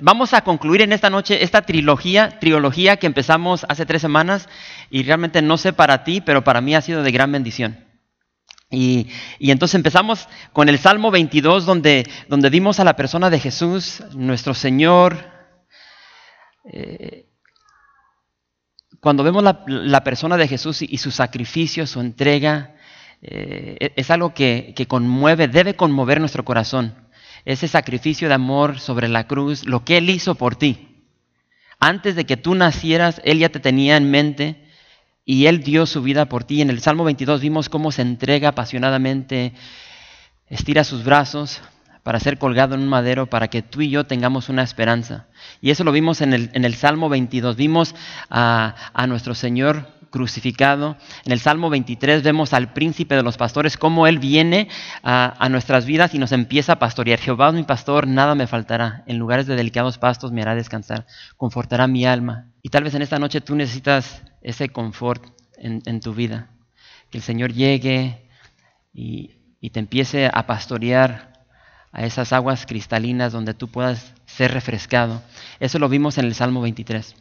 Vamos a concluir en esta noche esta trilogía, trilogía que empezamos hace tres semanas y realmente no sé para ti, pero para mí ha sido de gran bendición. Y, entonces empezamos con el Salmo 22, donde, donde vimos a la persona de Jesús, nuestro Señor. Eh, cuando vemos la, persona de Jesús y, su sacrificio, su entrega, eh, es algo que, que conmueve, debe conmover nuestro corazón ese sacrificio de amor sobre la cruz, lo que Él hizo por ti. Antes de que tú nacieras, Él ya te tenía en mente y Él dio su vida por ti. En el Salmo 22 vimos cómo se entrega apasionadamente, estira sus brazos para ser colgado en un madero, para que tú y yo tengamos una esperanza. Y eso lo vimos en el, en el Salmo 22. Vimos a, a nuestro Señor crucificado. En el Salmo 23 vemos al príncipe de los pastores, cómo Él viene a, nuestras vidas y nos empieza a pastorear. Jehová es mi pastor, nada me faltará. En lugares de delicados pastos me hará descansar, confortará mi alma. Y tal vez en esta noche tú necesitas ese confort en, tu vida. Que el Señor llegue y, te empiece a pastorear a esas aguas cristalinas donde tú puedas ser refrescado. Eso lo vimos en el Salmo 23.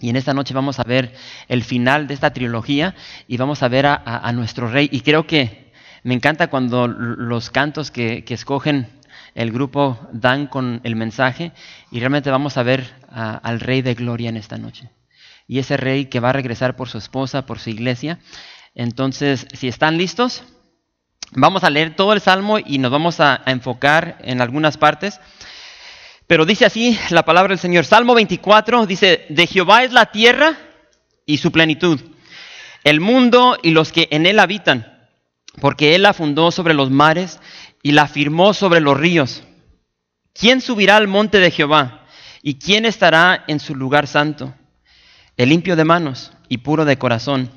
Y en esta noche vamos a ver el final de esta trilogía y vamos a ver a, nuestro rey. Y creo que me encanta cuando los cantos que, escogen el grupo dan con el mensaje y realmente vamos a ver al rey de gloria en esta noche. Y ese rey que va a regresar por su esposa, por su iglesia. Entonces, si están listos, vamos a leer todo el salmo y nos vamos a enfocar en algunas partes. Pero dice así la palabra del Señor. Salmo 24 dice, de Jehová es la tierra y su plenitud, el mundo y los que en él habitan, porque él la fundó sobre los mares y la firmó sobre los ríos. ¿Quién subirá al monte de Jehová? ¿Y quién estará en su lugar santo? El limpio de manos y puro de corazón,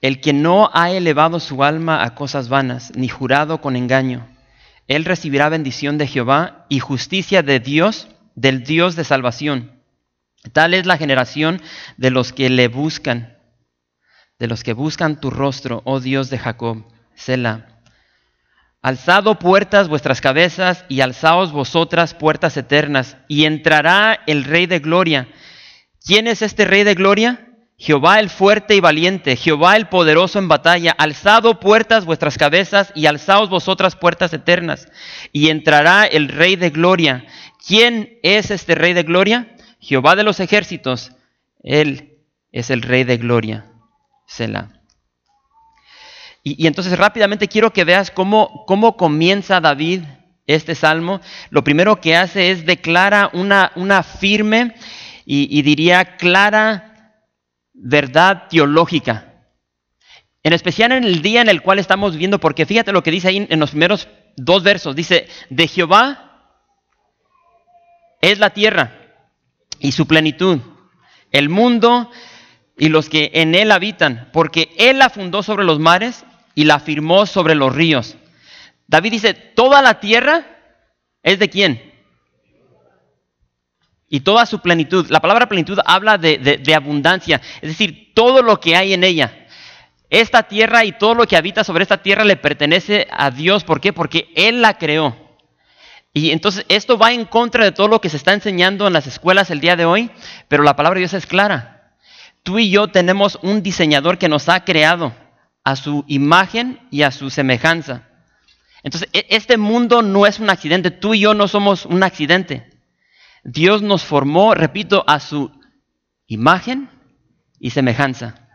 el que no ha elevado su alma a cosas vanas, ni jurado con engaño. Él recibirá bendición de Jehová y justicia de Dios del Dios de salvación. Tal es la generación de los que le buscan, de los que buscan tu rostro, oh Dios de Jacob. Selah. Alzado puertas vuestras cabezas y alzaos vosotras puertas eternas, y entrará el Rey de Gloria. ¿Quién es este Rey de Gloria? Jehová el fuerte y valiente, Jehová el poderoso en batalla, alzado puertas vuestras cabezas y alzaos vosotras puertas eternas, y entrará el Rey de Gloria. ¿Quién es este Rey de Gloria? Jehová de los ejércitos. Él es el Rey de Gloria. Selah. Y, entonces rápidamente quiero que veas cómo, cómo comienza David este salmo. Lo primero que hace es declara una, una firme y, y diría clara verdad teológica. En especial en el día en el cual estamos viviendo, porque fíjate lo que dice ahí en los primeros dos versos. Dice, de Jehová es la tierra y su plenitud, el mundo y los que en él habitan, porque él la fundó sobre los mares y la firmó sobre los ríos. David dice, toda la tierra es de quién? Y toda su plenitud. La palabra plenitud habla de, de abundancia, es decir, todo lo que hay en ella. Esta tierra y todo lo que habita sobre esta tierra le pertenece a Dios. ¿Por qué? Porque Él la creó. Y entonces esto va en contra de todo lo que se está enseñando en las escuelas el día de hoy, pero la palabra de Dios es clara. Tú y yo tenemos un diseñador que nos ha creado a su imagen y a su semejanza. Entonces, e, este mundo no es un accidente, tú y yo no somos un accidente. Dios nos formó, repito, a su imagen y semejanza.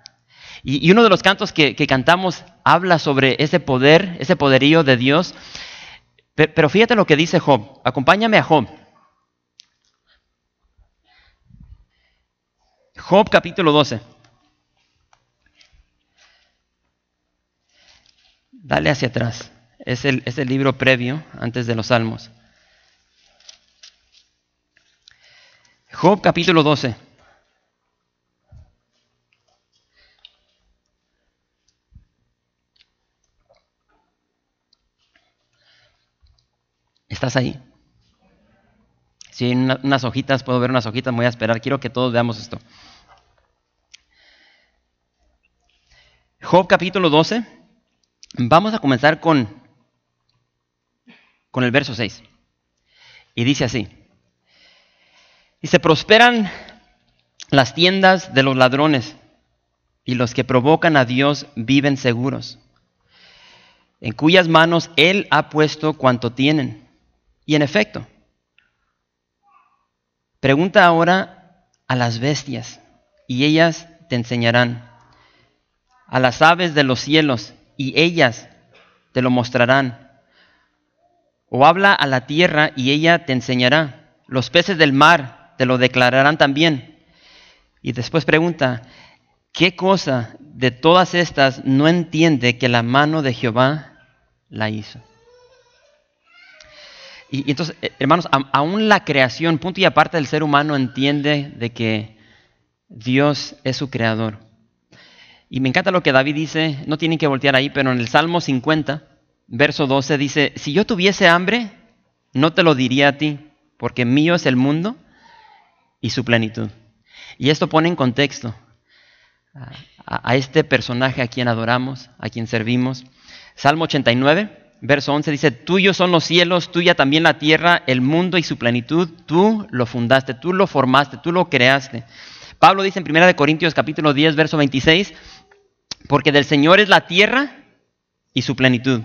Y, uno de los cantos que, cantamos habla sobre ese poder, ese poderío de Dios. Pero fíjate lo que dice Job. Acompáñame a Job. Job capítulo 12. Dale hacia atrás. Es el libro previo, antes de los Salmos. Job capítulo 12. ¿Estás ahí? Sí, unas hojitas, puedo ver unas hojitas, voy a esperar. Quiero que todos veamos esto. Job capítulo 12. Vamos a comenzar con, con el verso 6. Y dice así. Y se prosperan las tiendas de los ladrones y los que provocan a Dios viven seguros, en cuyas manos Él ha puesto cuanto tienen. Y en efecto, pregunta ahora a las bestias y ellas te enseñarán, a las aves de los cielos y ellas te lo mostrarán. O habla a la tierra y ella te enseñará, los peces del mar te lo declararán también y después pregunta, ¿qué cosa de todas estas no entiende que la mano de Jehová la hizo? Y, entonces, eh, hermanos, aún la creación, punto y aparte del ser humano, entiende de que Dios es su creador. Y me encanta lo que David dice, no tienen que voltear ahí, pero en el Salmo 50, verso 12 dice, si yo tuviese hambre, no te lo diría a ti, porque mío es el mundo y su plenitud. Y esto pone en contexto a, este personaje a quien adoramos, a quien servimos. Salmo 89, verso 11 dice, tuyos son los cielos, tuya también la tierra, el mundo y su plenitud, tú lo fundaste, tú lo formaste, tú lo creaste. Pablo dice en 1 Corintios capítulo 10, verso 26, porque del Señor es la tierra y su plenitud.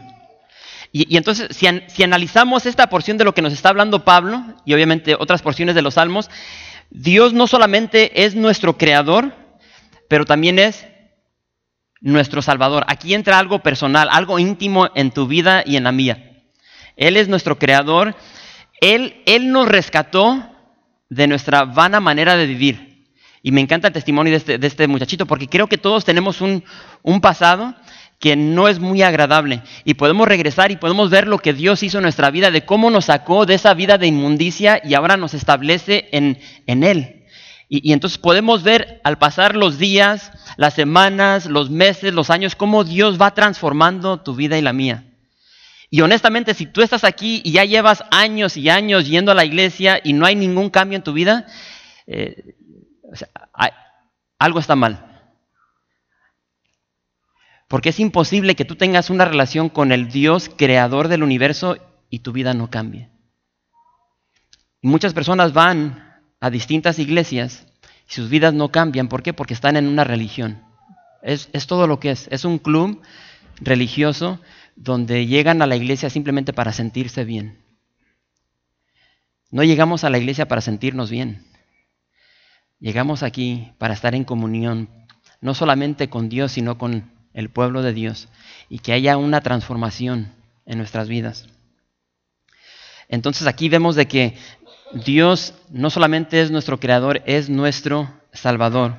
Y, entonces, si, si, analizamos esta porción de lo que nos está hablando Pablo, y obviamente otras porciones de los salmos, Dios no solamente es nuestro creador, pero también es nuestro salvador. Aquí entra algo personal, algo íntimo en tu vida y en la mía. Él es nuestro creador. Él, Él nos rescató de nuestra vana manera de vivir. Y me encanta el testimonio de este, este muchachito porque creo que todos tenemos un pasado que no es muy agradable. Y podemos regresar y podemos ver lo que Dios hizo en nuestra vida, de cómo nos sacó de esa vida de inmundicia y ahora nos establece en, en Él. Y, entonces podemos ver al pasar los días, las semanas, los meses, los años, cómo Dios va transformando tu vida y la mía. Y honestamente, si tú estás aquí y ya llevas años y años yendo a la iglesia y no hay ningún cambio en tu vida, eh, algo está mal. Porque es imposible que tú tengas una relación con el Dios creador del universo y tu vida no cambie. muchas personas van a distintas iglesias y sus vidas no cambian. ¿Por qué? Porque están en una religión. Es, es todo lo que es. Es un club religioso donde llegan a la iglesia simplemente para sentirse bien. No llegamos a la iglesia para sentirnos bien. Llegamos aquí para estar en comunión, no solamente con Dios, sino con el pueblo de Dios, y que haya una transformación en nuestras vidas. Entonces aquí vemos de que Dios no solamente es nuestro creador, es nuestro salvador.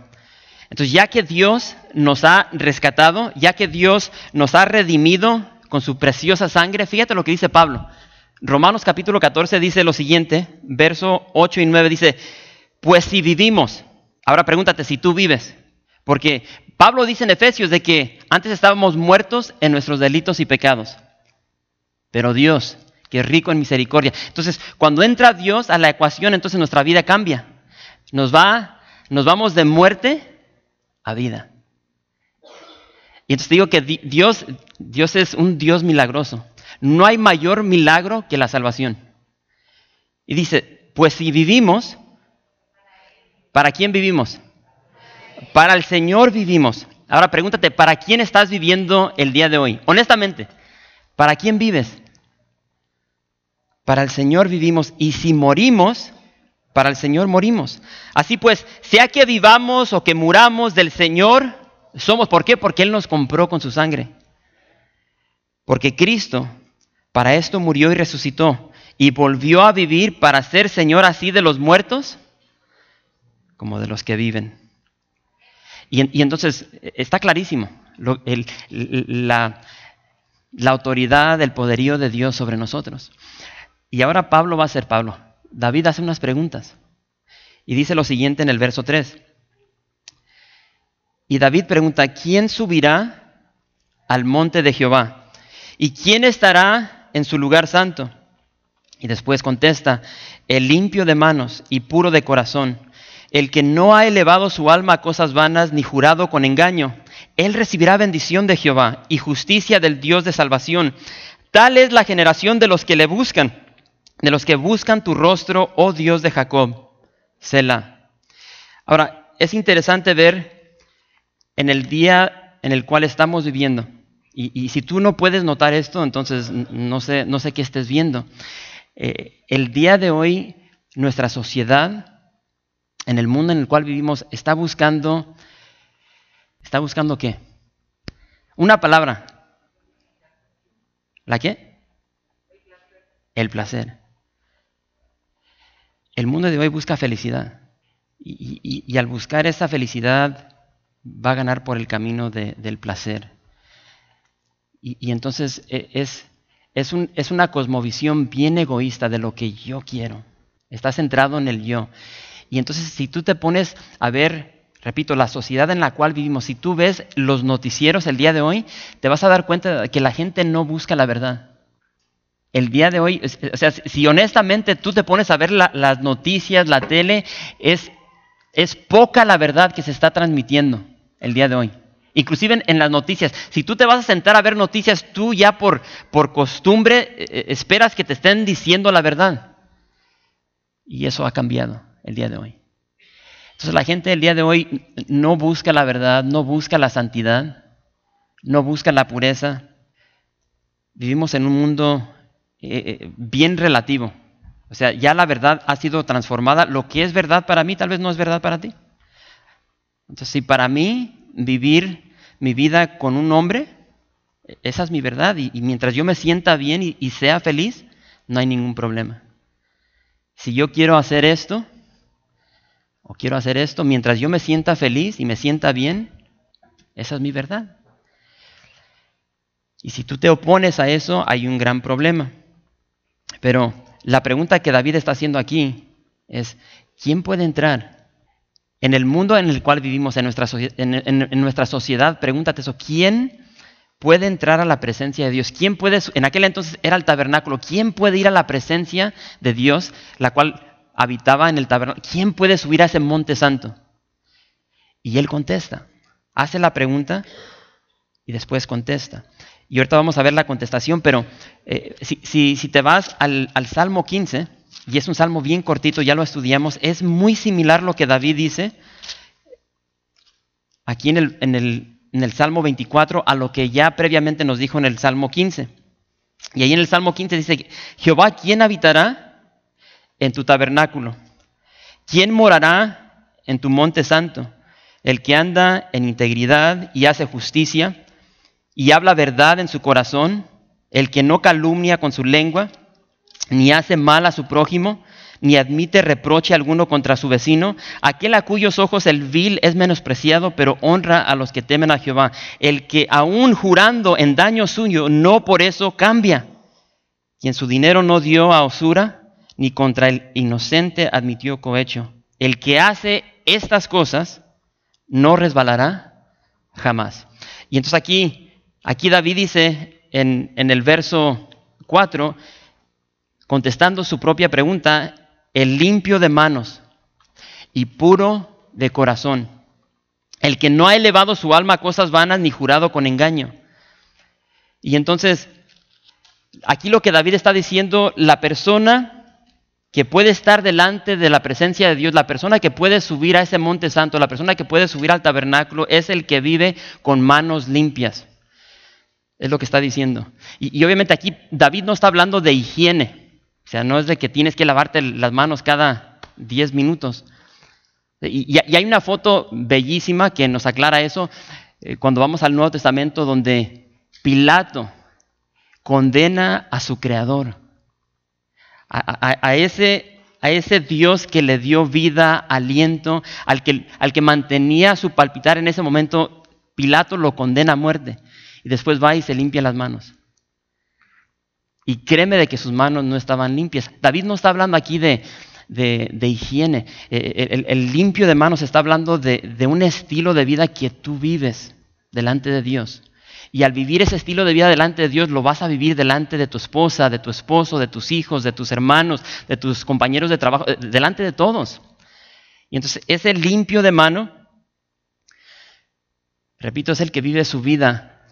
Entonces ya que Dios nos ha rescatado, ya que Dios nos ha redimido con su preciosa sangre, fíjate lo que dice Pablo. Romanos capítulo 14 dice lo siguiente, verso 8 y 9 dice, pues si vivimos, ahora pregúntate si tú vives, porque Pablo dice en Efesios de que antes estábamos muertos en nuestros delitos y pecados. Pero Dios, que es rico en misericordia. Entonces, cuando entra Dios a la ecuación, entonces nuestra vida cambia. Nos va, nos vamos de muerte a vida. Y entonces digo que Dios, Dios es un Dios milagroso. No hay mayor milagro que la salvación. Y dice, pues si vivimos, ¿para quién vivimos? Para el Señor vivimos. Ahora pregúntate, ¿para quién estás viviendo el día de hoy? Honestamente, ¿para quién vives? Para el Señor vivimos y si morimos, para el Señor morimos. Así pues, sea que vivamos o que muramos del Señor, somos. ¿Por qué? Porque Él nos compró con su sangre. Porque Cristo para esto murió y resucitó y volvió a vivir para ser Señor así de los muertos como de los que viven. Y, entonces está clarísimo la, la autoridad, el poderío de Dios sobre nosotros. Y ahora Pablo va a ser Pablo. David hace unas preguntas y dice lo siguiente en el verso 3. Y David pregunta, ¿quién subirá al monte de Jehová? ¿Y quién estará en su lugar santo? Y después contesta, el limpio de manos y puro de corazón, el que no ha elevado su alma a cosas vanas ni jurado con engaño, él recibirá bendición de Jehová y justicia del Dios de salvación. Tal es la generación de los que le buscan, de los que buscan tu rostro, oh Dios de Jacob. Selah. Ahora, es interesante ver en el día en el cual estamos viviendo. Y, si tú no puedes notar esto, entonces no sé, no sé qué estés viendo. Eh, el día de hoy, nuestra sociedad, en el mundo en el cual vivimos, está buscando, ¿está buscando qué? Una palabra. ¿La qué? El placer. El mundo de hoy busca felicidad. Y, al buscar esa felicidad va a ganar por el camino del placer. Y, entonces e, es, es, un, es una cosmovisión bien egoísta de lo que yo quiero. Está centrado en el yo. Y entonces si tú te pones a ver, repito, la sociedad en la cual vivimos, si tú ves los noticieros el día de hoy, te vas a dar cuenta de que la gente no busca la verdad. El día de hoy, o sea, si honestamente tú te pones a ver las noticias, la tele, es, es poca la verdad que se está transmitiendo el día de hoy. Inclusive en, las noticias. Si tú te vas a sentar a ver noticias, tú ya por, por costumbre eh, eh, esperas que te estén diciendo la verdad. Y eso ha cambiado el día de hoy. Entonces la gente el día de hoy no busca la verdad, no busca la santidad, no busca la pureza. Vivimos en un mundo eh, bien relativo. O sea, ya la verdad ha sido transformada. Lo que es verdad para mí tal vez no es verdad para ti. Entonces, si para mí vivir mi vida con un hombre, esa es mi verdad. Y, mientras yo me sienta bien y, sea feliz, no hay ningún problema. Si yo quiero hacer esto, o quiero hacer esto, mientras yo me sienta feliz y me sienta bien, esa es mi verdad. Y si tú te opones a eso, hay un gran problema. Pero la pregunta que David está haciendo aquí es, ¿quién puede entrar en el mundo en el cual vivimos, en nuestra, en, nuestra sociedad, pregúntate eso, ¿quién puede entrar a la presencia de Dios? ¿Quién puede, en aquel entonces era el tabernáculo, ¿quién puede ir a la presencia de Dios, la cual habitaba en el tabernáculo? ¿Quién puede subir a ese monte santo? Y él contesta, hace la pregunta y después contesta. Y ahorita vamos a ver la contestación, pero eh, si, si, te vas al, al Salmo 15, y es un salmo bien cortito, ya lo estudiamos, es muy similar lo que David dice aquí en el, en el, en el Salmo 24 a lo que ya previamente nos dijo en el Salmo 15. Y ahí en el Salmo 15 dice, Jehová, ¿quién habitará en tu tabernáculo? ¿Quién morará en tu monte santo? El que anda en integridad y hace justicia y habla verdad en su corazón, el que no calumnia con su lengua ni hace mal a su prójimo, ni admite reproche alguno contra su vecino, aquel a cuyos ojos el vil es menospreciado, pero honra a los que temen a Jehová, el que aún jurando en daño suyo, no por eso cambia, quien su dinero no dio a osura, ni contra el inocente admitió cohecho. El que hace estas cosas no resbalará jamás. Y entonces aquí, aquí David dice en, en el verso 4, contestando su propia pregunta, el limpio de manos y puro de corazón, el que no ha elevado su alma a cosas vanas ni jurado con engaño. Y entonces, aquí lo que David está diciendo, la persona que puede estar delante de la presencia de Dios, la persona que puede subir a ese monte santo, la persona que puede subir al tabernáculo, es el que vive con manos limpias. Es lo que está diciendo. Y, obviamente aquí David no está hablando de higiene. O sea, no es de que tienes que lavarte las manos cada 10 minutos. Y, hay una foto bellísima que nos aclara eso eh, cuando vamos al Nuevo Testamento donde Pilato condena a su creador, a, ese, a ese Dios que le dio vida, aliento, al que, al que mantenía su palpitar en ese momento, Pilato lo condena a muerte y después va y se limpia las manos. Y créeme de que sus manos no estaban limpias. David no está hablando aquí de, higiene. Eh, el, limpio de manos está hablando de, un estilo de vida que tú vives delante de Dios. Y al vivir ese estilo de vida delante de Dios, lo vas a vivir delante de tu esposa, de tu esposo, de tus hijos, de tus hermanos, de tus compañeros de trabajo, eh, delante de todos. Y entonces ese limpio de mano, repito, es el que vive su vida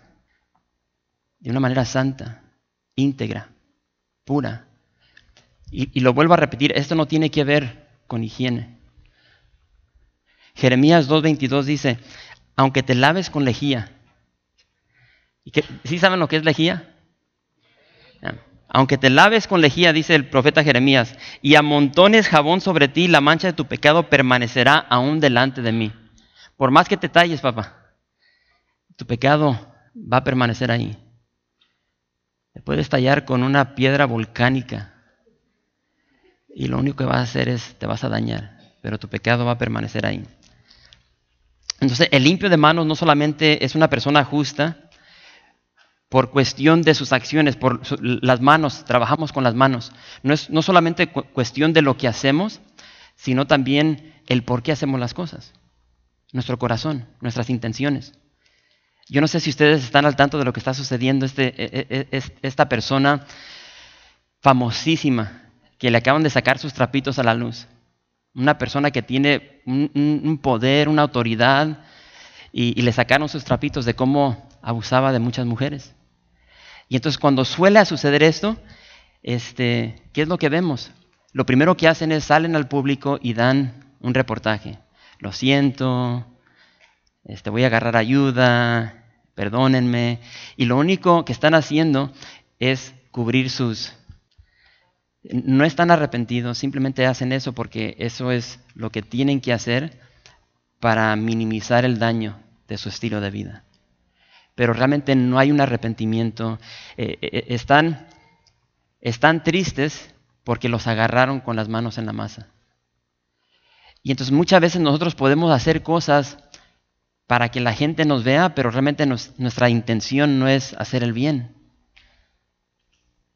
de una manera santa, íntegra, pura. Y, y lo vuelvo a repetir, esto no tiene que ver con higiene. Jeremías 2.22 dice, aunque te laves con lejía, ¿y ¿sí saben lo que es lejía? Aunque te laves con lejía, dice el profeta Jeremías, y amontones jabón sobre ti, la mancha de tu pecado permanecerá aún delante de mí. Por más que te talles, papá, tu pecado va a permanecer ahí. Te puedes tallar con una piedra volcánica y lo único que vas a hacer es te vas a dañar, pero tu pecado va a permanecer ahí. Entonces, el limpio de manos no solamente es una persona justa por cuestión de sus acciones, por las manos, trabajamos con las manos. No es no solamente cuestión de lo que hacemos, sino también el por qué hacemos las cosas. Nuestro corazón, nuestras intenciones. Yo no sé si ustedes están al tanto de lo que está sucediendo. Este, e, e, e, esta persona famosísima que le acaban de sacar sus trapitos a la luz una persona que tiene un, poder, una autoridad, y, le sacaron sus trapitos de cómo abusaba de muchas mujeres. Y entonces cuando suele suceder esto, este, ¿qué es lo que vemos? Lo primero que hacen es salen al público y dan un reportaje. Lo siento, este, voy a agarrar ayuda, perdónenme. Y lo único que están haciendo es cubrir sus, no están arrepentidos, simplemente hacen eso porque eso es lo que tienen que hacer para minimizar el daño de su estilo de vida. Pero realmente no hay un arrepentimiento. Eh, eh, eh, están, están tristes porque los agarraron con las manos en la masa. Y entonces muchas veces nosotros podemos hacer cosas para que la gente nos vea, pero realmente nuestra intención no es hacer el bien.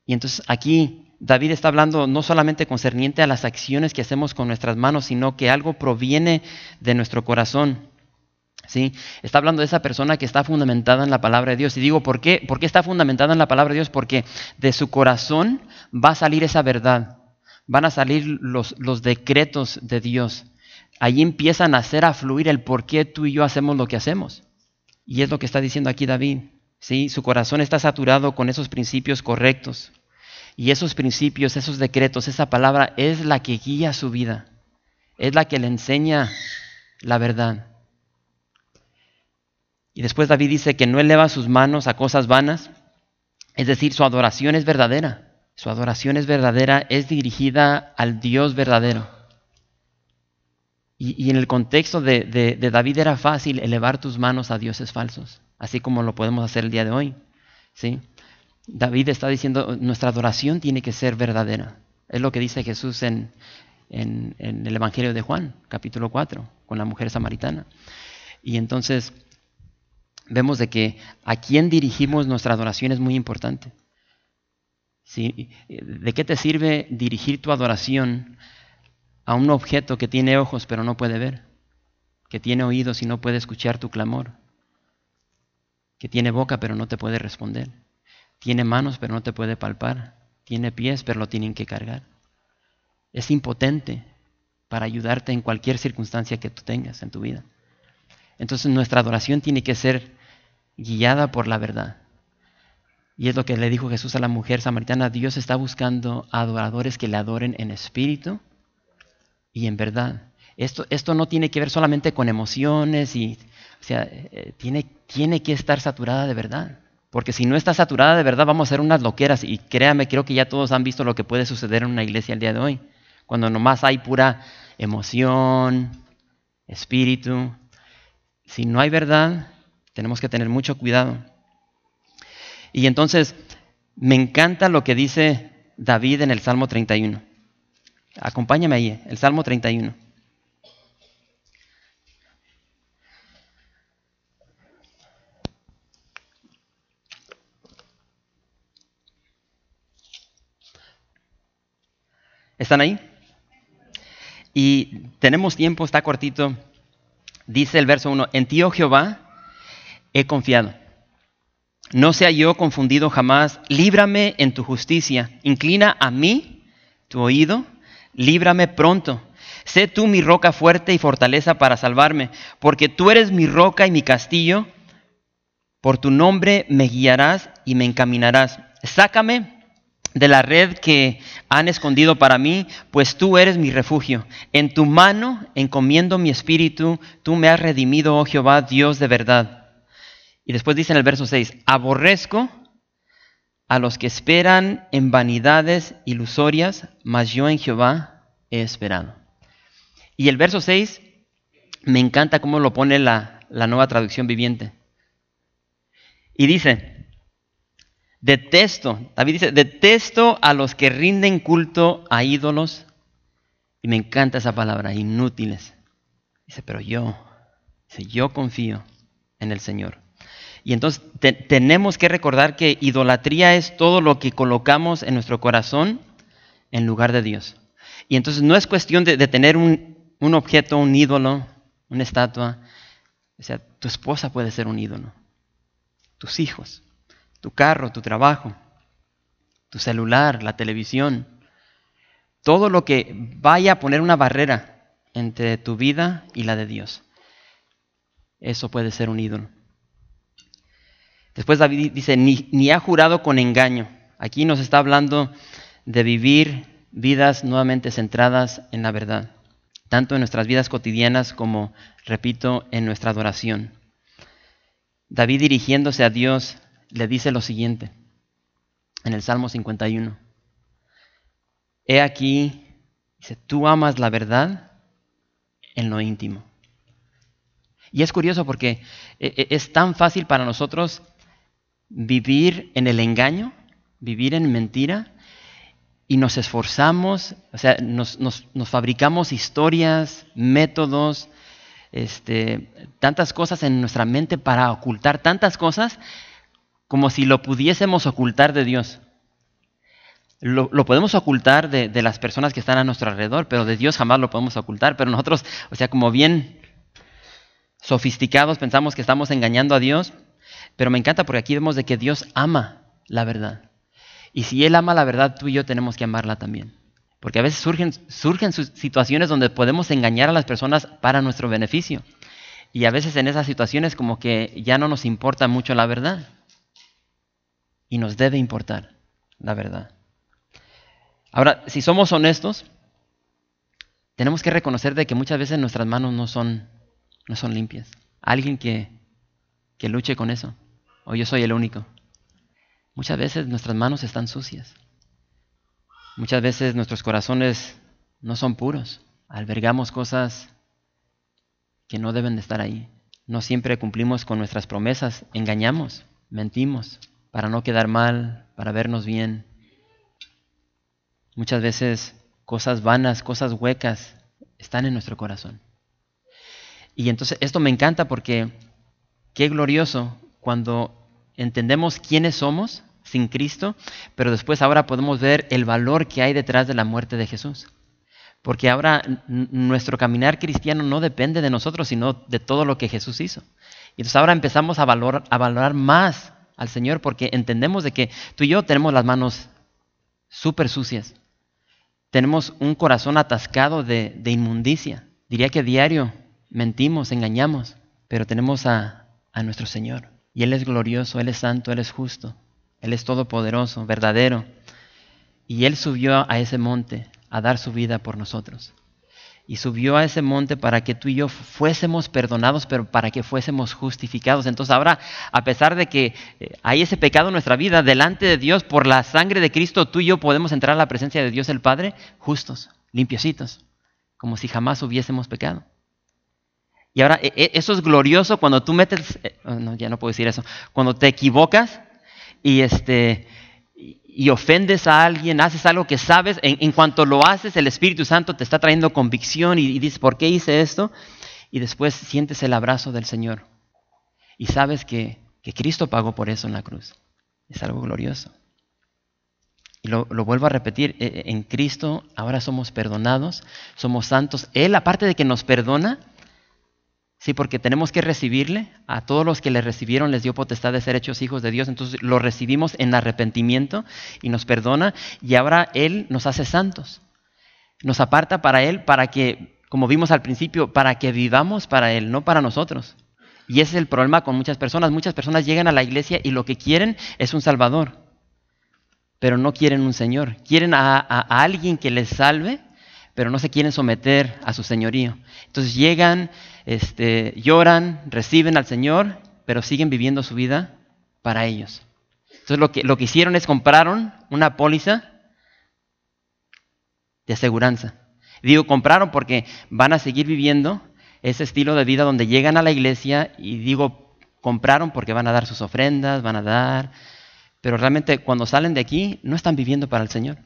Y entonces aquí David está hablando no solamente concerniente a las acciones que hacemos con nuestras manos, sino que algo proviene de nuestro corazón. Está hablando de esa persona que está fundamentada en la palabra de Dios. Y digo, ¿por qué? ¿por qué está fundamentada en la palabra de Dios? Porque de su corazón va a salir esa verdad. Van a salir los, decretos de Dios. Allí empiezan a hacer a fluir el por qué tú y yo hacemos lo que hacemos. Y es lo que está diciendo aquí David. Su corazón está saturado con esos principios correctos. Y esos principios, esos decretos, esa palabra es la que guía su vida, es la que le enseña la verdad. Y después David dice que no eleva sus manos a cosas vanas, es decir, su adoración es verdadera, su adoración es verdadera, es dirigida al Dios verdadero. Y, en el contexto de, de David era fácil elevar tus manos a dioses falsos, así como lo podemos hacer el día de hoy. ¿sí? David está diciendo, nuestra adoración tiene que ser verdadera. Es lo que dice Jesús en, el Evangelio de Juan, capítulo 4, con la mujer samaritana. Y entonces vemos de que a quién dirigimos nuestra adoración es muy importante. ¿De qué te sirve dirigir tu adoración a un objeto que tiene ojos pero no puede ver? Que tiene oídos y no puede escuchar tu clamor? Que tiene boca pero no te puede responder? Tiene manos, pero no te puede palpar. Tiene pies, pero lo tienen que cargar. Es impotente para ayudarte en cualquier circunstancia que tú tengas en tu vida. Entonces nuestra adoración tiene que ser guiada por la verdad. Y es lo que le dijo Jesús a la mujer samaritana. Dios está buscando adoradores que le adoren en espíritu y en verdad. Esto, esto no tiene que ver solamente con emociones y, o sea, eh, tiene, tiene que estar saturada de verdad. Porque si no está saturada de verdad, vamos a hacer unas loqueras. Y créame, creo que ya todos han visto lo que puede suceder en una iglesia el día de hoy. Cuando nomás hay pura emoción, espíritu. Si no hay verdad, tenemos que tener mucho cuidado. Y entonces, me encanta lo que dice David en el Salmo 31. Acompáñame ahí, el Salmo 31. ¿Están ahí? Y tenemos tiempo, está cortito. Dice el verso 1, en ti, oh Jehová, he confiado. No sea yo confundido jamás. Líbrame en tu justicia. Inclina a mí tu oído. Líbrame pronto. Sé tú mi roca fuerte y fortaleza para salvarme, porque tú eres mi roca y mi castillo. Por tu nombre me guiarás y me encaminarás. Sácame de la red que han escondido para mí, pues tú eres mi refugio. En tu mano encomiendo mi espíritu, tú me has redimido, oh Jehová, Dios de verdad. Y después dice en el verso 6, aborrezco a los que esperan en vanidades ilusorias, mas yo en Jehová he esperado. Y el verso 6, me encanta cómo lo pone la, la nueva traducción viviente. Y dice, detesto, David dice, detesto a los que rinden culto a ídolos. Y me encanta esa palabra, inútiles. Dice, pero yo, dice, yo confío en el Señor. Y entonces tenemos que recordar que idolatría es todo lo que colocamos en nuestro corazón en lugar de Dios. Y entonces no es cuestión de, tener un, un, objeto, un ídolo, una estatua. O sea, tu esposa puede ser un ídolo, tus hijos, tu carro, tu trabajo, tu celular, la televisión. Todo lo que vaya a poner una barrera entre tu vida y la de Dios. Eso puede ser un ídolo. Después David dice, ni, ni, ha jurado con engaño. Aquí nos está hablando de vivir vidas nuevamente centradas en la verdad, tanto en nuestras vidas cotidianas como, repito, en nuestra adoración. David dirigiéndose a Dios le dice lo siguiente en el Salmo 51. He aquí, dice, tú amas la verdad en lo íntimo. Y es curioso porque e, e, es tan fácil para nosotros vivir en el engaño, vivir en mentira, y nos esforzamos, o sea, nos, fabricamos historias, métodos, este, tantas cosas en nuestra mente para ocultar tantas cosas como si lo pudiésemos ocultar de Dios. Lo, podemos ocultar de, de, las personas que están a nuestro alrededor, pero de Dios jamás lo podemos ocultar. Pero nosotros, o sea, como bien sofisticados, pensamos que estamos engañando a Dios pero me encanta porque aquí vemos de que Dios ama la verdad. Y si Él ama la verdad, tú y yo tenemos que amarla también. Porque a veces surgen, surgen situaciones donde podemos engañar a las personas para nuestro beneficio. Y a veces en esas situaciones como que ya no nos importa mucho la verdad. Y nos debe importar la verdad. Ahora, si somos honestos, tenemos que reconocer de que muchas veces nuestras manos no son, no son limpias. Alguien que, que luche con eso o yo soy el único. Muchas veces nuestras manos están sucias. Muchas veces nuestros corazones no son puros. Albergamos cosas que no deben de estar ahí. No siempre cumplimos con nuestras promesas. Engañamos, mentimos para no quedar mal, para vernos bien. Muchas veces cosas vanas, cosas huecas están en nuestro corazón. Y entonces esto me encanta porque qué glorioso cuando entendemos quiénes somos sin Cristo, pero después ahora podemos ver el valor que hay detrás de la muerte de Jesús. Porque ahora nuestro caminar cristiano no depende de nosotros, sino de todo lo que Jesús hizo. Y entonces ahora empezamos a valorar, a valorar más al Señor porque entendemos de que tú y yo tenemos las manos súper sucias. Tenemos un corazón atascado de, de inmundicia. Diría que diario mentimos, engañamos, pero tenemos a, a nuestro Señor. Y Él es glorioso, Él es santo, Él es justo, Él es todopoderoso, verdadero. Y Él subió a ese monte a dar su vida por nosotros. Y subió a ese monte para que tú y yo fuésemos perdonados, pero para que fuésemos justificados. Entonces ahora, a pesar de que eh, hay ese pecado en nuestra vida, delante de Dios, por la sangre de Cristo, tú y yo podemos entrar a la presencia de Dios el Padre justos, limpiecitos, como si jamás hubiésemos pecado. Y ahora, e, e, eso es glorioso cuando tú metes, eh, no, ya no puedo decir eso, cuando te equivocas y, este, y ofendes a alguien, haces algo que sabes, en, cuanto lo haces, el Espíritu Santo te está trayendo convicción y, y dices, ¿por qué hice esto? Y después sientes el abrazo del Señor. Y sabes que, que Cristo pagó por eso en la cruz. Es algo glorioso. Y lo, lo, vuelvo a repetir, e, en Cristo ahora somos perdonados, somos santos. Él, aparte de que nos perdona, Sí, porque tenemos que recibirle. A todos los que le recibieron les dio potestad de ser hechos hijos de Dios. Entonces lo recibimos en arrepentimiento y nos perdona. Y ahora Él nos hace santos. Nos aparta para Él para que, como vimos al principio, para que vivamos para Él, no para nosotros. Y ese es el problema con muchas personas. Muchas personas llegan a la iglesia y lo que quieren es un Salvador. Pero no quieren un Señor. Quieren a, a alguien que les salve, pero no se quieren someter a su señorío. Entonces llegan este, lloran, reciben al Señor, pero siguen viviendo su vida para ellos. Entonces lo que, lo que hicieron es compraron una póliza de aseguranza. Digo compraron porque van a seguir viviendo ese estilo de vida donde llegan a la iglesia y digo compraron porque van a dar sus ofrendas, van a dar, pero realmente cuando salen de aquí no están viviendo para el Señor.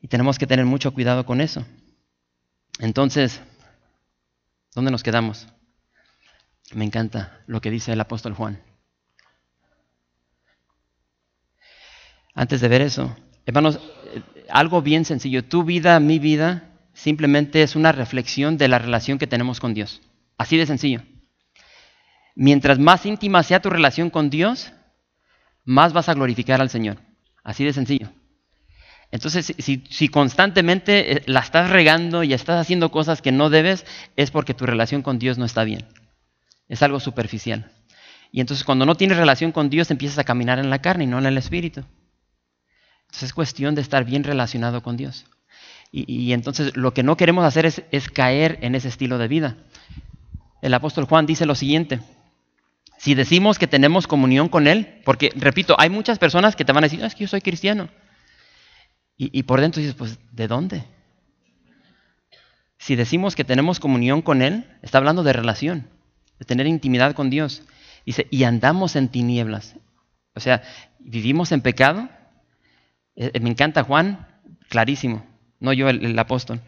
Y tenemos que tener mucho cuidado con eso. Entonces, ¿Dónde nos quedamos? Me encanta lo que dice el apóstol Juan. Antes de ver eso, hermanos, algo bien sencillo. Tu vida, mi vida, simplemente es una reflexión de la relación que tenemos con Dios. Así de sencillo. Mientras más íntima sea tu relación con Dios, más vas a glorificar al Señor. Así de sencillo. Entonces, si, constantemente eh, la estás regando y estás haciendo cosas que no debes, es porque tu relación con Dios no está bien. Es algo superficial. Y entonces cuando no tienes relación con Dios, empiezas a caminar en la carne y no en el Espíritu. Entonces es cuestión de estar bien relacionado con Dios. Y, entonces lo que no queremos hacer es, es caer en ese estilo de vida. El apóstol Juan dice lo siguiente. Si decimos que tenemos comunión con Él, porque repito, hay muchas personas que te van a decir, ah, es que yo soy cristiano. Y, por dentro dices, pues, ¿de dónde? Si decimos que tenemos comunión con Él, está hablando de relación, de tener intimidad con Dios. Dice, y andamos en tinieblas. O sea, vivimos en pecado. Eh, me encanta Juan, clarísimo, no yo el, apóstol.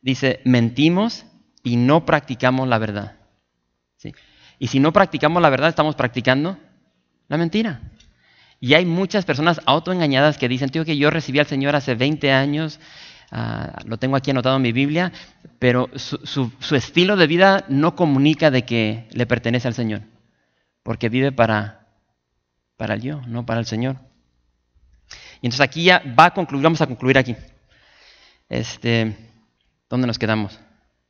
Dice, mentimos y no practicamos la verdad. Y si no practicamos la verdad, estamos practicando la mentira. Y hay muchas personas autoengañadas que dicen, tío, que yo recibí al Señor hace 20 años, ah, lo tengo aquí anotado en mi Biblia, pero su, estilo de vida no comunica de que le pertenece al Señor, porque vive para, para el yo, no para el Señor. Y entonces aquí ya va a concluir, vamos a concluir aquí. Este, ¿Dónde nos quedamos?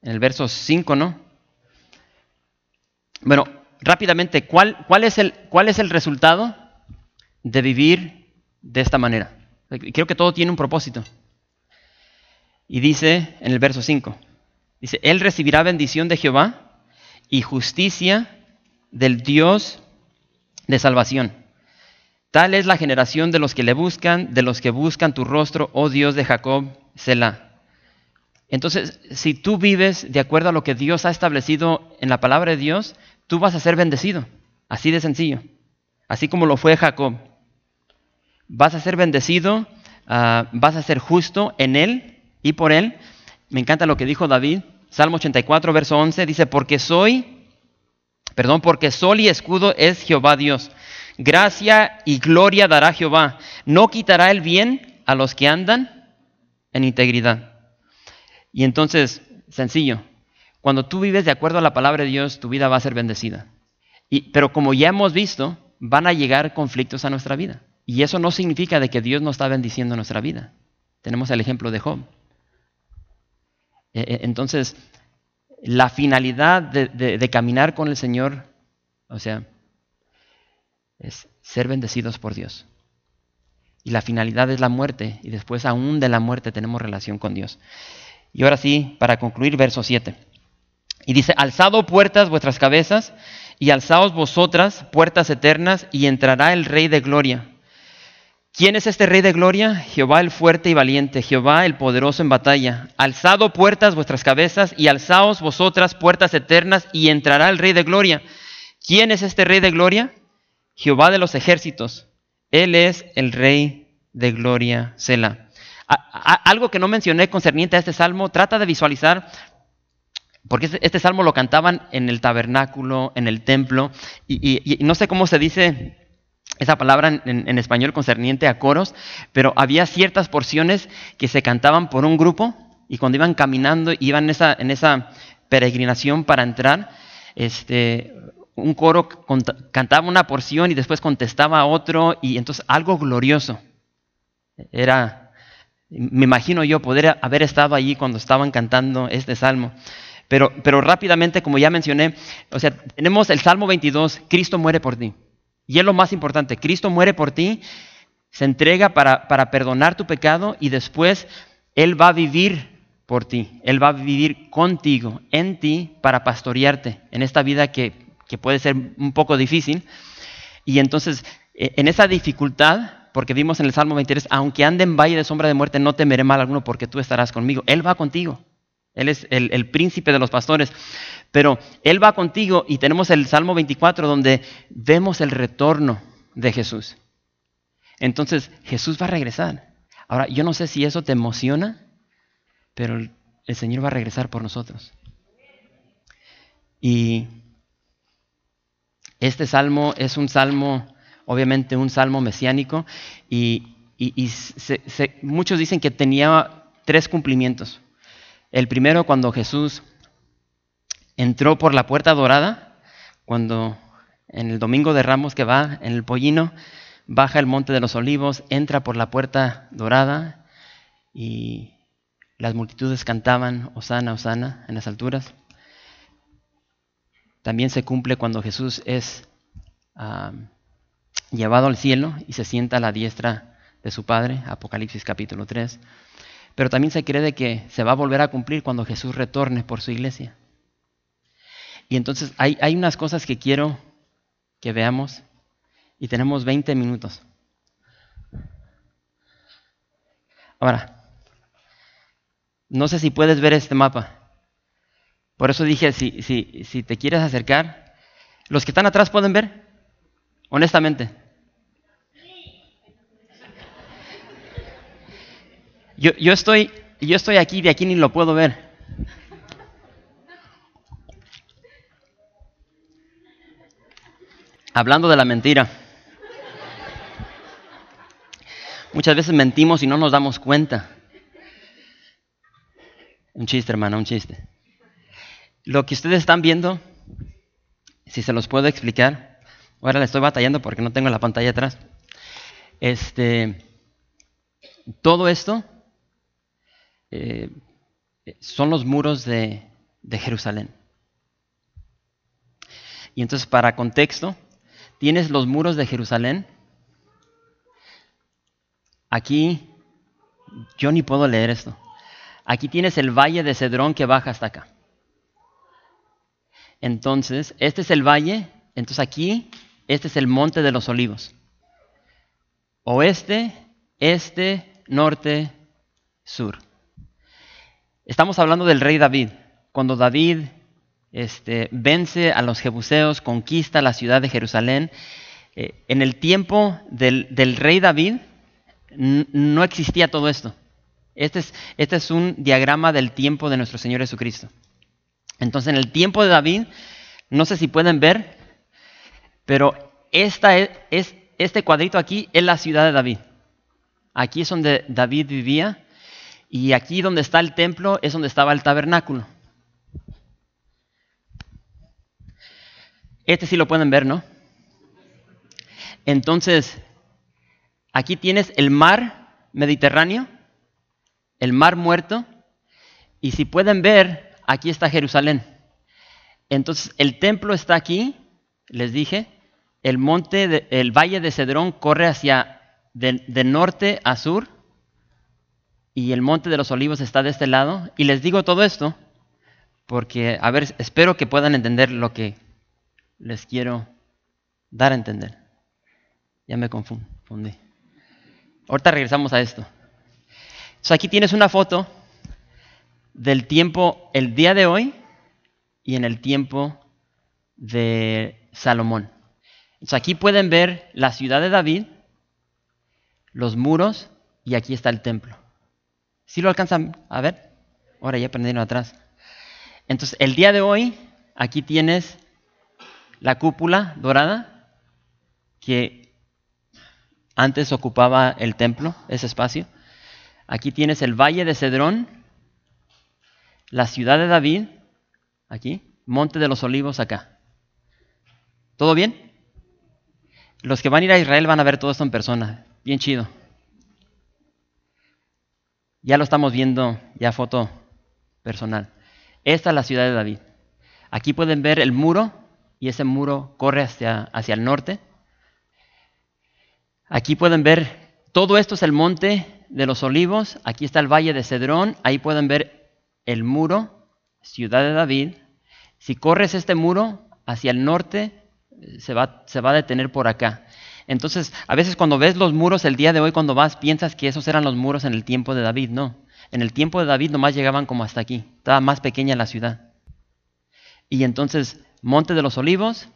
En el verso 5, ¿no? Bueno, rápidamente, ¿cuál, cuál, es, el, cuál es el resultado? De vivir de esta manera. Creo que todo tiene un propósito. Y dice en el verso 5, dice, Él recibirá bendición de Jehová y justicia del Dios de salvación. Tal es la generación de los que le buscan, de los que buscan tu rostro, oh Dios de Jacob, Selah. Entonces, si tú vives de acuerdo a lo que Dios ha establecido en la palabra de Dios, tú vas a ser bendecido. Así de sencillo. Así como lo fue Jacob vas a ser bendecido, ah, vas a ser justo en Él y por Él. Me encanta lo que dijo David, Salmo 84, verso 11, dice, porque soy, perdón, porque sol y escudo es Jehová Dios. Gracia y gloria dará Jehová. No quitará el bien a los que andan en integridad. Y entonces, sencillo, cuando tú vives de acuerdo a la palabra de Dios, tu vida va a ser bendecida. Y, pero como ya hemos visto, van a llegar conflictos a nuestra vida. Y eso no significa de que Dios no está bendiciendo nuestra vida. Tenemos el ejemplo de Job. E, e, entonces, la finalidad de, caminar con el Señor, o sea, es ser bendecidos por Dios. Y la finalidad es la muerte, y después aún de la muerte tenemos relación con Dios. Y ahora sí, para concluir, verso 7. Y dice, alzado puertas vuestras cabezas, y alzaos vosotras puertas eternas, y entrará el Rey de Gloria. ¿Quién es este Rey de Gloria? Jehová el fuerte y valiente, Jehová el poderoso en batalla. Alzado puertas vuestras cabezas y alzaos vosotras puertas eternas y entrará el Rey de Gloria. ¿Quién es este Rey de Gloria? Jehová de los ejércitos. Él es el Rey de Gloria, Sela. Algo que no mencioné concerniente a este salmo, trata de visualizar, porque este, este salmo lo cantaban en el tabernáculo, en el templo, y no sé cómo se dice esa palabra en, español concerniente a coros, pero había ciertas porciones que se cantaban por un grupo y cuando iban caminando, iban en esa, peregrinación para entrar, este, un coro cantaba una porción y después contestaba otro, y entonces algo glorioso. Era, me imagino yo poder haber estado allí cuando estaban cantando este salmo. Pero, pero rápidamente, como ya mencioné, o sea, tenemos el Salmo 22, Cristo muere por ti. Y es lo más importante, Cristo muere por ti, se entrega para, para perdonar tu pecado y después Él va a vivir por ti. Él va a vivir contigo, en ti, para pastorearte en esta vida que, que puede ser un poco difícil. Y entonces, e, en esa dificultad, porque vimos en el Salmo 23, aunque ande en valle de sombra de muerte, no temeré mal alguno porque tú estarás conmigo. Él va contigo. Él es el, príncipe de los pastores. Pero Él va contigo y tenemos el Salmo 24 donde vemos el retorno de Jesús. Entonces Jesús va a regresar. Ahora, yo no sé si eso te emociona, pero el Señor va a regresar por nosotros. Y este salmo es un salmo, obviamente un salmo mesiánico, y, muchos dicen que tenía tres cumplimientos. El primero cuando Jesús entró por la puerta dorada, cuando en el domingo de Ramos que va en el pollino, baja el monte de los olivos, entra por la puerta dorada y las multitudes cantaban Osana, Osana en las alturas. También se cumple cuando Jesús es llevado al cielo y se sienta a la diestra de su Padre, Apocalipsis capítulo 3. Pero también se cree de que se va a volver a cumplir cuando Jesús retorne por su iglesia. Y entonces hay, unas cosas que quiero que veamos y tenemos 20 minutos. Ahora, no sé si puedes ver este mapa. Por eso dije, si, si te quieres acercar, los que están atrás pueden ver, honestamente. Yo, yo, estoy, yo estoy aquí, de aquí ni lo puedo ver. Hablando de la mentira. Muchas veces mentimos y no nos damos cuenta. Un chiste, hermano, un chiste. Lo que ustedes están viendo, si se los puedo explicar, ahora le estoy batallando porque no tengo la pantalla atrás. Este, todo esto eh, son los muros de, Jerusalén. Y entonces, para contexto, tienes los muros de Jerusalén. Aquí, yo ni puedo leer esto. Aquí tienes el valle de Cedrón que baja hasta acá. Entonces, este es el valle. Entonces aquí, este es el monte de los olivos. Oeste, este, norte, sur. Estamos hablando del rey David. Cuando David este, vence a los jebuseos, conquista la ciudad de Jerusalén, eh, en el tiempo del, rey David no existía todo esto. Este es, este es un diagrama del tiempo de nuestro Señor Jesucristo. Entonces, en el tiempo de David, no sé si pueden ver, pero es, este cuadrito aquí es la ciudad de David. Aquí es donde David vivía y aquí donde está el templo es donde estaba el tabernáculo. Este sí lo pueden ver, ¿no? Entonces, aquí tienes el mar Mediterráneo, el mar muerto, y si pueden ver, aquí está Jerusalén. Entonces, el templo está aquí, les dije, el monte, el valle de Cedrón corre hacia de norte a sur, y el monte de los olivos está de este lado. Y les digo todo esto porque, a ver, espero que puedan entender lo que les quiero dar a entender. Ya me confundí. Ahorita regresamos a esto. Entonces aquí tienes una foto del tiempo, el día de hoy y en el tiempo de Salomón. Entonces aquí pueden ver la ciudad de David, los muros y aquí está el templo. ¿Sí lo alcanzan a ver? Ahora ya aprendieron atrás. Entonces, el día de hoy, aquí tienes la cúpula dorada que antes ocupaba el templo, ese espacio. Aquí tienes el valle de Cedrón, la ciudad de David, aquí, Monte de los Olivos acá. ¿Todo bien? Los que van a ir a Israel van a ver todo esto en persona. Bien chido. Ya lo estamos viendo, ya foto personal. Esta es la ciudad de David. Aquí pueden ver el muro y ese muro corre hacia, hacia el norte. Aquí pueden ver, todo esto es el monte de los olivos. Aquí está el valle de Cedrón. Ahí pueden ver el muro, ciudad de David. Si corres este muro hacia el norte, se va, se va a detener por acá. Entonces, a veces cuando ves los muros el día de hoy, cuando vas, piensas que esos eran los muros en el tiempo de David. No, en el tiempo de David nomás llegaban como hasta aquí. Estaba más pequeña la ciudad. Y entonces, Monte de los Olivos,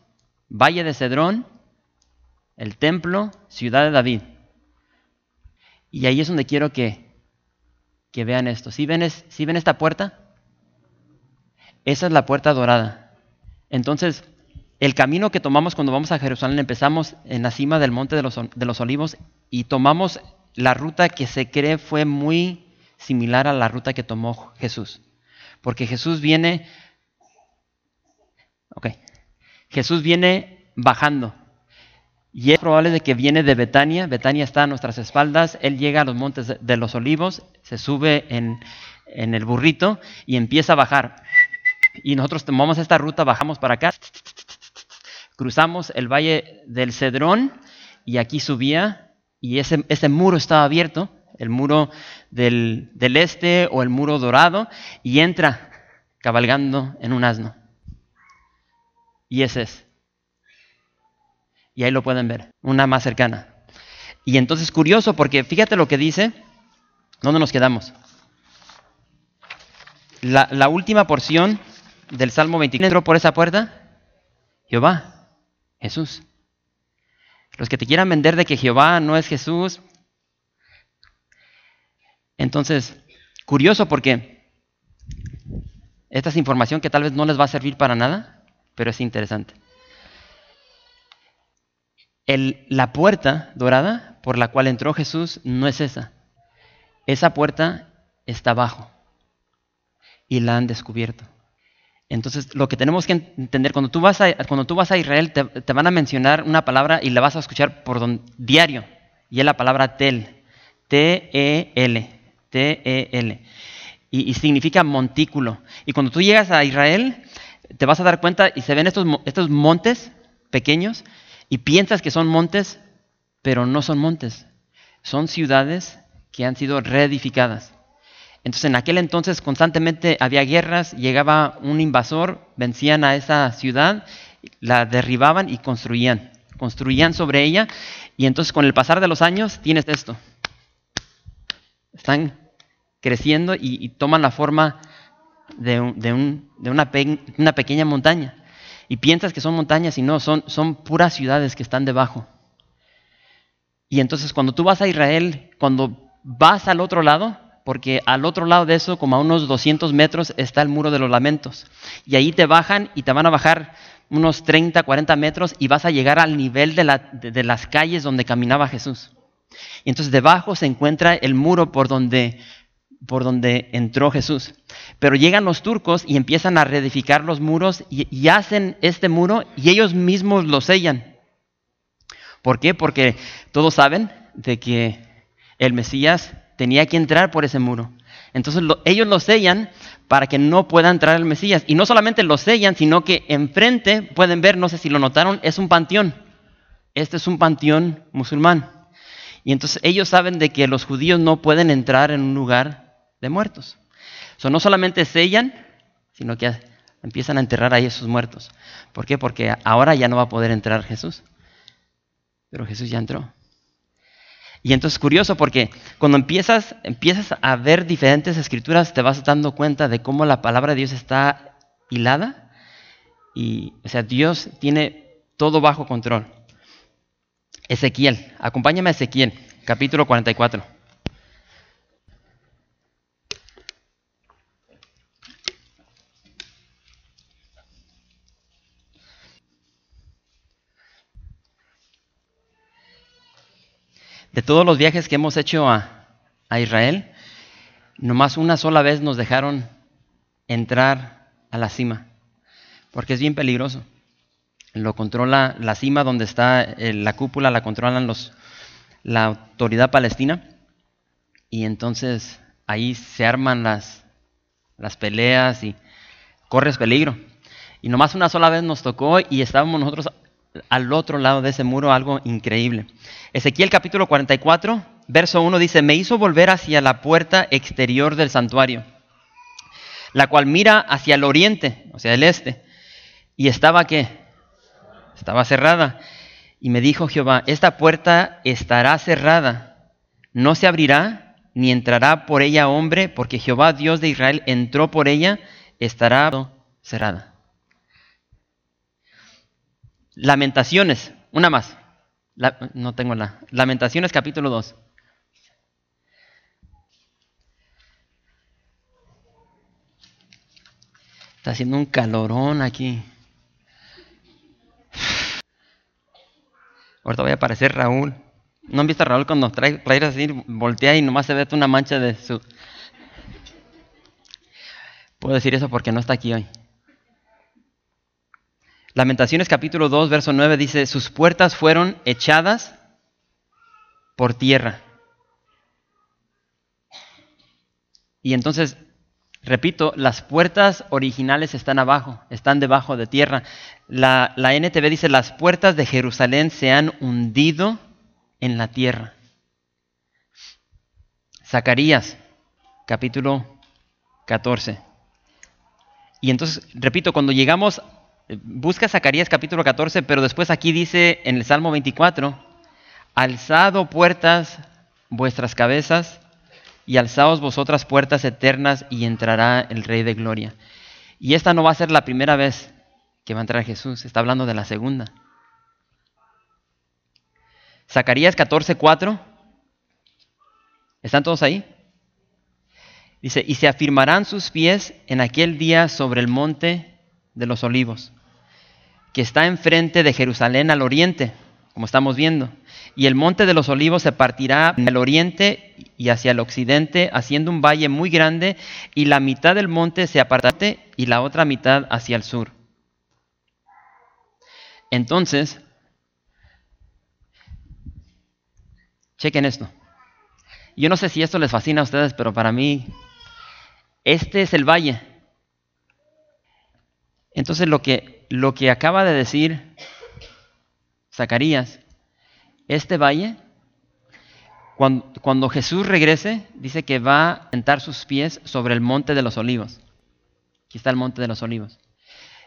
Valle de Cedrón, el templo, ciudad de David. Y ahí es donde quiero que, que vean esto. ¿Sí ven, ¿Sí ven esta puerta? Esa es la puerta dorada. Entonces, el camino que tomamos cuando vamos a Jerusalén, empezamos en la cima del monte de los, de los olivos y tomamos la ruta que se cree fue muy similar a la ruta que tomó Jesús. Porque Jesús viene, ok, Jesús viene bajando. Y es probable de que viene de Betania, Betania está a nuestras espaldas, él llega a los montes de los olivos, se sube en, en el burrito y empieza a bajar. Y nosotros tomamos esta ruta, bajamos para acá, cruzamos el valle del Cedrón y aquí subía y ese, ese muro estaba abierto el muro del, este o el muro dorado, y entra cabalgando en un asno. Y ese es. Y ahí lo pueden ver, una más cercana. Y entonces curioso porque fíjate lo que dice, ¿dónde nos quedamos? La, la última porción del Salmo 23 entró por esa puerta? Jehová, Jesús. Los que te quieran vender de que Jehová no es Jesús, entonces, curioso porque esta es información que tal vez no les va a servir para nada, pero es interesante. la puerta dorada por la cual entró Jesús no es esa. Esa puerta está abajo y la han descubierto. Entonces, lo que tenemos que entender, cuando tú vas a, cuando tú vas a Israel, te, van a mencionar una palabra y la vas a escuchar por diario, y es la palabra tel, T-E-L. T-E-L. Y, significa montículo. Y cuando tú llegas a Israel, te vas a dar cuenta y se ven estos, estos montes pequeños y piensas que son montes, pero no son montes. Son ciudades que han sido reedificadas. Entonces en aquel entonces constantemente había guerras, llegaba un invasor, vencían a esa ciudad, la derribaban y construían. Construían sobre ella y entonces con el pasar de los años tienes esto. Están creciendo y, toman la forma de, una, pequeña montaña. Y piensas que son montañas y no, son, son puras ciudades que están debajo. Y entonces cuando tú vas a Israel, cuando vas al otro lado, porque al otro lado de eso, como a unos 200 metros, está el muro de los lamentos. Y ahí te bajan y te van a bajar unos 30, 40 metros y vas a llegar al nivel de, las calles donde caminaba Jesús. Y entonces debajo se encuentra el muro por donde por donde entró Jesús. Pero llegan los turcos y empiezan a reedificar los muros y, hacen este muro y ellos mismos lo sellan. ¿Por qué? Porque todos saben de que el Mesías tenía que entrar por ese muro. Entonces ellos lo sellan para que no pueda entrar el Mesías. Y no solamente lo sellan, sino que enfrente pueden ver, no sé si lo notaron, es un panteón. Este es un panteón musulmán. Y entonces ellos saben de que los judíos no pueden entrar en un lugar de muertos. So, no solamente sellan, sino que empiezan a enterrar ahí a esos muertos. ¿Por qué? Porque ahora ya no va a poder entrar Jesús. Pero Jesús ya entró. Y entonces es curioso porque cuando empiezas, empiezas a ver diferentes escrituras, te vas dando cuenta de cómo la palabra de Dios está hilada. Y, o sea, Dios tiene todo bajo control. Ezequiel, acompáñame a Ezequiel, capítulo 44. De todos los viajes que hemos hecho a, Israel, nomás una sola vez nos dejaron entrar a la cima. porque es bien peligroso. Lo controla la cima donde está eh, la cúpula, la controlan los, la autoridad palestina. Y entonces ahí se arman las, las peleas y corres peligro. Y nomás una sola vez nos tocó y estábamos nosotros al otro lado de ese muro, algo increíble. Ezequiel capítulo 44, verso 1 dice, me hizo volver hacia la puerta exterior del santuario, la cual mira hacia el oriente, o sea, el este, y estaba qué? Estaba cerrada. Y me dijo Jehová, esta puerta estará cerrada, no se abrirá, ni entrará por ella hombre, porque Jehová Dios de Israel entró por ella, estará cerrada. Lamentaciones, una más. no tengo la. Lamentaciones capítulo 2. Está haciendo un calorón aquí. Ahorita voy a aparecer Raúl. ¿No han visto a Raúl cuando trae playeras así, voltea y nomás se ve una mancha de su... Puedo decir eso porque no está aquí hoy. Lamentaciones capítulo 2, verso 9 dice, sus puertas fueron echadas por tierra. Y entonces, repito, las puertas originales están abajo, están debajo de tierra. La, la NTV dice, las puertas de Jerusalén se han hundido en la tierra. Zacarías, capítulo 14. Y entonces, repito, cuando llegamos, busca Zacarías capítulo 14, pero después aquí dice en el Salmo 24, alzado puertas vuestras cabezas y alzaos vosotras puertas eternas y entrará el Rey de Gloria. Y esta no va a ser la primera vez que va a entrar Jesús, está hablando de la segunda. Zacarías 14:4. ¿Están todos ahí? Dice, y se afirmarán sus pies en aquel día sobre el monte de los olivos, que está enfrente de Jerusalén al oriente, como estamos viendo. Y el monte de los olivos se partirá en el oriente y hacia el occidente, haciendo un valle muy grande, y la mitad del monte se apartará y la otra mitad hacia el sur. Entonces, Chequen esto. Yo no sé si esto les fascina a ustedes, pero para mí, este es el valle. Entonces lo que, lo que acaba de decir Zacarías, este valle, cuando, Jesús regrese, dice que va a sentar sus pies sobre el monte de los olivos. Aquí está el monte de los olivos.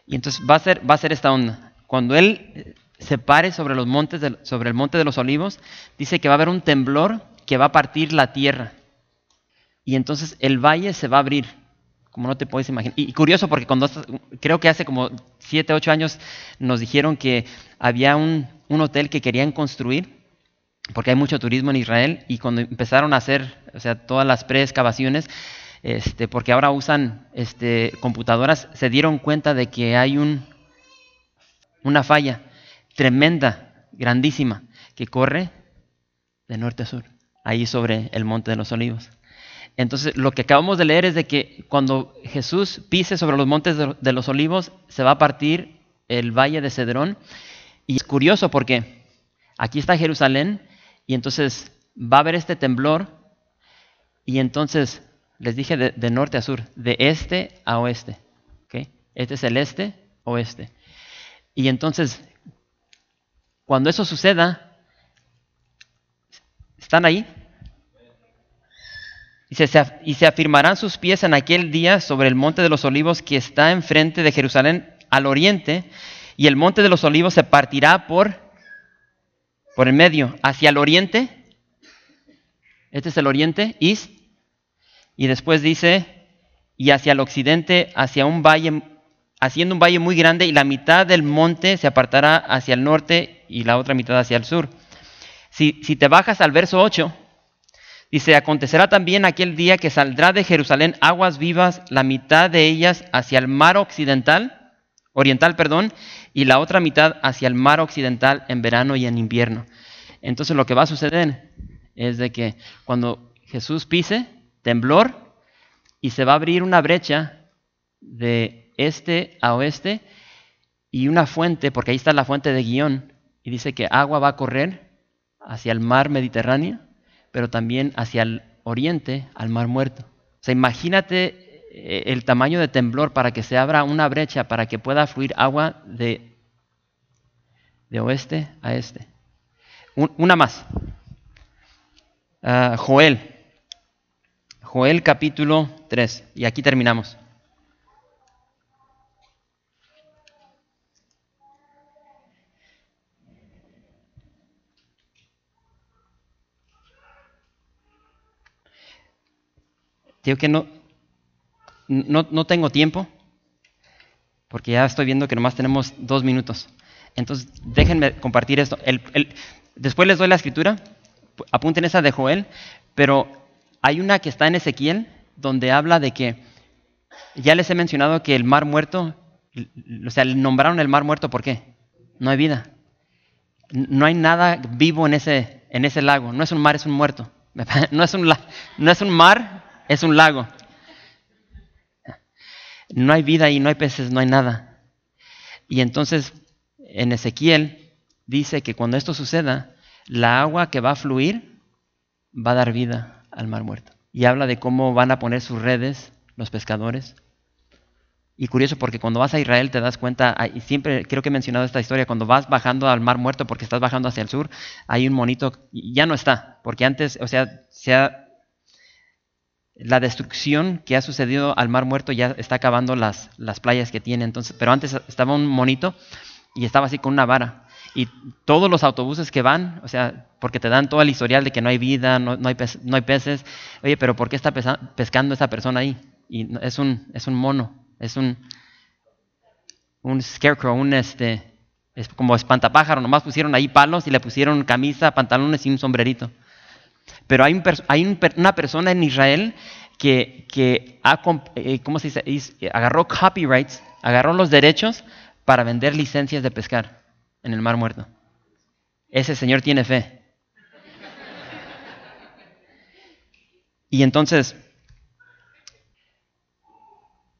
Y entonces va a ser, va a ser esta onda. Cuando Él se pare sobre, los montes sobre el monte de los olivos, dice que va a haber un temblor que va a partir la tierra. Y entonces el valle se va a abrir, como no te puedes imaginar. Y, curioso porque cuando creo que hace como 7, 8 años nos dijeron que había un, hotel que querían construir, porque hay mucho turismo en Israel, y cuando empezaron a hacer o sea, todas las pre-excavaciones, este, porque ahora usan este, computadoras, se dieron cuenta de que hay un, una falla tremenda, grandísima, que corre de norte a sur, ahí sobre el monte de los olivos. Entonces, lo que acabamos de leer es de que cuando Jesús pise sobre los montes de los olivos, se va a partir el valle de Cedrón. Y es curioso porque aquí está Jerusalén y entonces va a haber este temblor y entonces les dije de, norte a sur, de este a oeste. Este es el este, oeste. Y entonces cuando eso suceda, ¿están ahí? Y se, afirmarán sus pies en aquel día sobre el monte de los olivos que está enfrente de Jerusalén al oriente, y el monte de los olivos se partirá por, por el medio, hacia el oriente. Este es el oriente, east. Y después dice, y hacia el occidente, hacia un valle haciendo un valle muy grande y la mitad del monte se apartará hacia el norte y la otra mitad hacia el sur. Si, te bajas al verso 8, dice, acontecerá también aquel día que saldrá de Jerusalén aguas vivas, la mitad de ellas hacia el mar occidental, oriental, perdón, y la otra mitad hacia el mar occidental en verano y en invierno. Entonces lo que va a suceder es de que cuando Jesús pise, temblor, y se va a abrir una brecha de este a oeste, y una fuente, porque ahí está la fuente de guion, y dice que agua va a correr hacia el mar Mediterráneo, pero también hacia el oriente, al mar muerto. O sea, imagínate eh, el tamaño de temblor para que se abra una brecha, para que pueda fluir agua de, de oeste a este. una más. Ah, Joel. Joel capítulo 3. Y aquí terminamos. Digo que no, no, tengo tiempo, porque ya estoy viendo que nomás tenemos dos minutos. Entonces, déjenme compartir esto. después les doy la escritura, apunten esa de Joel, pero hay una que está en Ezequiel, donde habla de que, ya les he mencionado que el mar muerto, o sea, nombraron el mar muerto, ¿por qué? No hay vida. No hay nada vivo en ese, en ese lago. No es un mar, es un muerto. No es un, no es un mar, es un lago. No hay vida y no hay peces, no hay nada. Y entonces en Ezequiel dice que cuando esto suceda, la agua que va a fluir va a dar vida al mar muerto. Y habla de cómo van a poner sus redes los pescadores. Y curioso porque cuando vas a Israel te das cuenta, y siempre creo que he mencionado esta historia, cuando vas bajando al mar muerto porque estás bajando hacia el sur, hay un monito, ya no está, porque antes, o sea, se ha la destrucción que ha sucedido al Mar Muerto ya está acabando las, las playas que tiene. Entonces, pero antes estaba un monito y estaba así con una vara. Y todos los autobuses que van, o sea, porque te dan todo el historial de que no hay vida, no, hay, no hay, peces. Oye, pero ¿por qué está pescando esa persona ahí? Y es un, es un mono, es un, un scarecrow, un este, es como espantapájaro. Nomás pusieron ahí palos y le pusieron camisa, pantalones y un sombrerito. Pero hay, una persona en Israel que, que eh, agarró copyrights, agarró los derechos para vender licencias de pescar en el Mar Muerto. Ese señor tiene fe. Y entonces,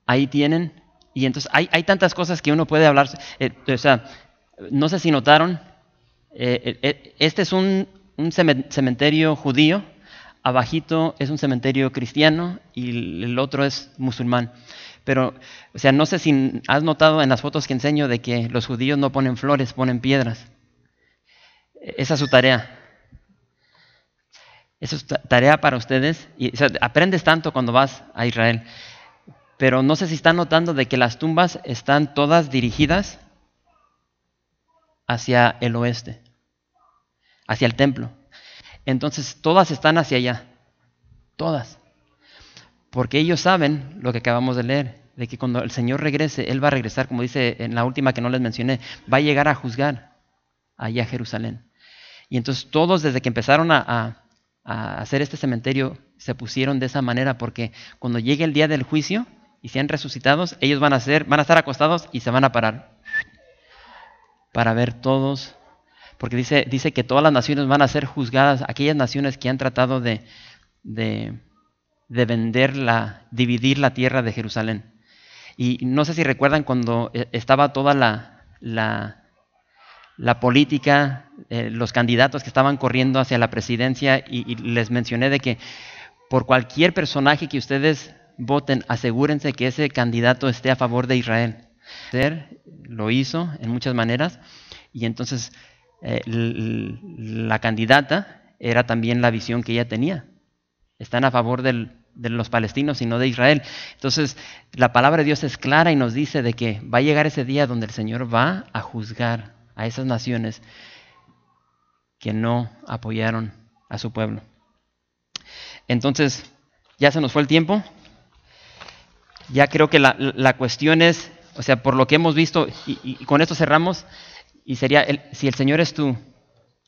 ahí tienen, y entonces hay, tantas cosas que uno puede hablar. Eh, o sea, no sé si notaron, eh, este es un un cementerio judío, abajito es un cementerio cristiano y el otro es musulmán. Pero, o sea, no sé si has notado en las fotos que enseño de que los judíos no ponen flores, ponen piedras. Esa es su tarea. Esa es tarea para ustedes. Y, aprendes tanto cuando vas a Israel. Pero no sé si están notando de que las tumbas están todas dirigidas hacia el oeste hacia el templo. Entonces todas están hacia allá, todas. Porque ellos saben lo que acabamos de leer, de que cuando el Señor regrese, Él va a regresar, como dice en la última que no les mencioné, va a llegar a juzgar allá a Jerusalén. Y entonces todos desde que empezaron a, hacer este cementerio se pusieron de esa manera porque cuando llegue el día del juicio y sean resucitados, ellos van a, ser, van a estar acostados y se van a parar para ver todos porque dice, dice que todas las naciones van a ser juzgadas, aquellas naciones que han tratado de, de, vender la, dividir la tierra de Jerusalén. Y no sé si recuerdan cuando eh, estaba toda la, la, política, eh, los candidatos que estaban corriendo hacia la presidencia y, les mencioné de que por cualquier personaje que ustedes voten, asegúrense que ese candidato esté a favor de Israel. Lo hizo en muchas maneras y entonces eh, la candidata era también la visión que ella tenía. Están a favor de los palestinos y no de Israel. Entonces, la palabra de Dios es clara y nos dice de que va a llegar ese día donde el Señor va a juzgar a esas naciones que no apoyaron a su pueblo. Entonces, ya se nos fue el tiempo. Ya creo que la, cuestión es, o sea, por lo que hemos visto, y con esto cerramos, y sería, el, si el Señor es tu,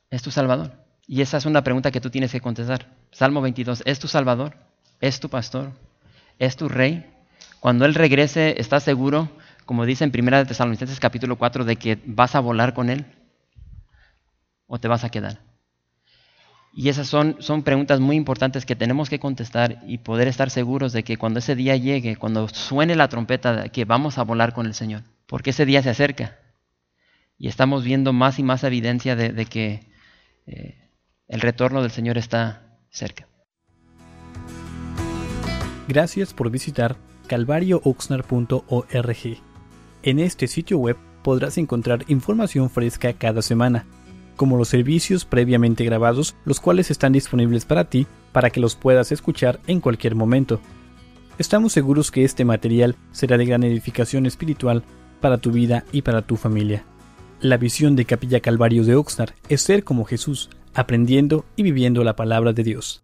es tu Salvador. Y esa es una pregunta que tú tienes que contestar. Salmo 22, ¿es tu Salvador? ¿Es tu pastor? ¿Es tu rey? Cuando Él regrese, ¿estás seguro, como dice en 1 Tesalonicenses capítulo 4, de que vas a volar con Él? ¿O te vas a quedar? Y esas son, son preguntas muy importantes que tenemos que contestar y poder estar seguros de que cuando ese día llegue, cuando suene la trompeta, que vamos a volar con el Señor. Porque ese día se acerca. Y estamos viendo más y más evidencia de, que eh, el retorno del Señor está cerca. Gracias por visitar calvariooxnar.org. En este sitio web podrás encontrar información fresca cada semana, como los servicios previamente grabados, los cuales están disponibles para ti para que los puedas escuchar en cualquier momento. Estamos seguros que este material será de gran edificación espiritual para tu vida y para tu familia. La visión de Capilla Calvario de Oxnard es ser como Jesús, aprendiendo y viviendo la palabra de Dios.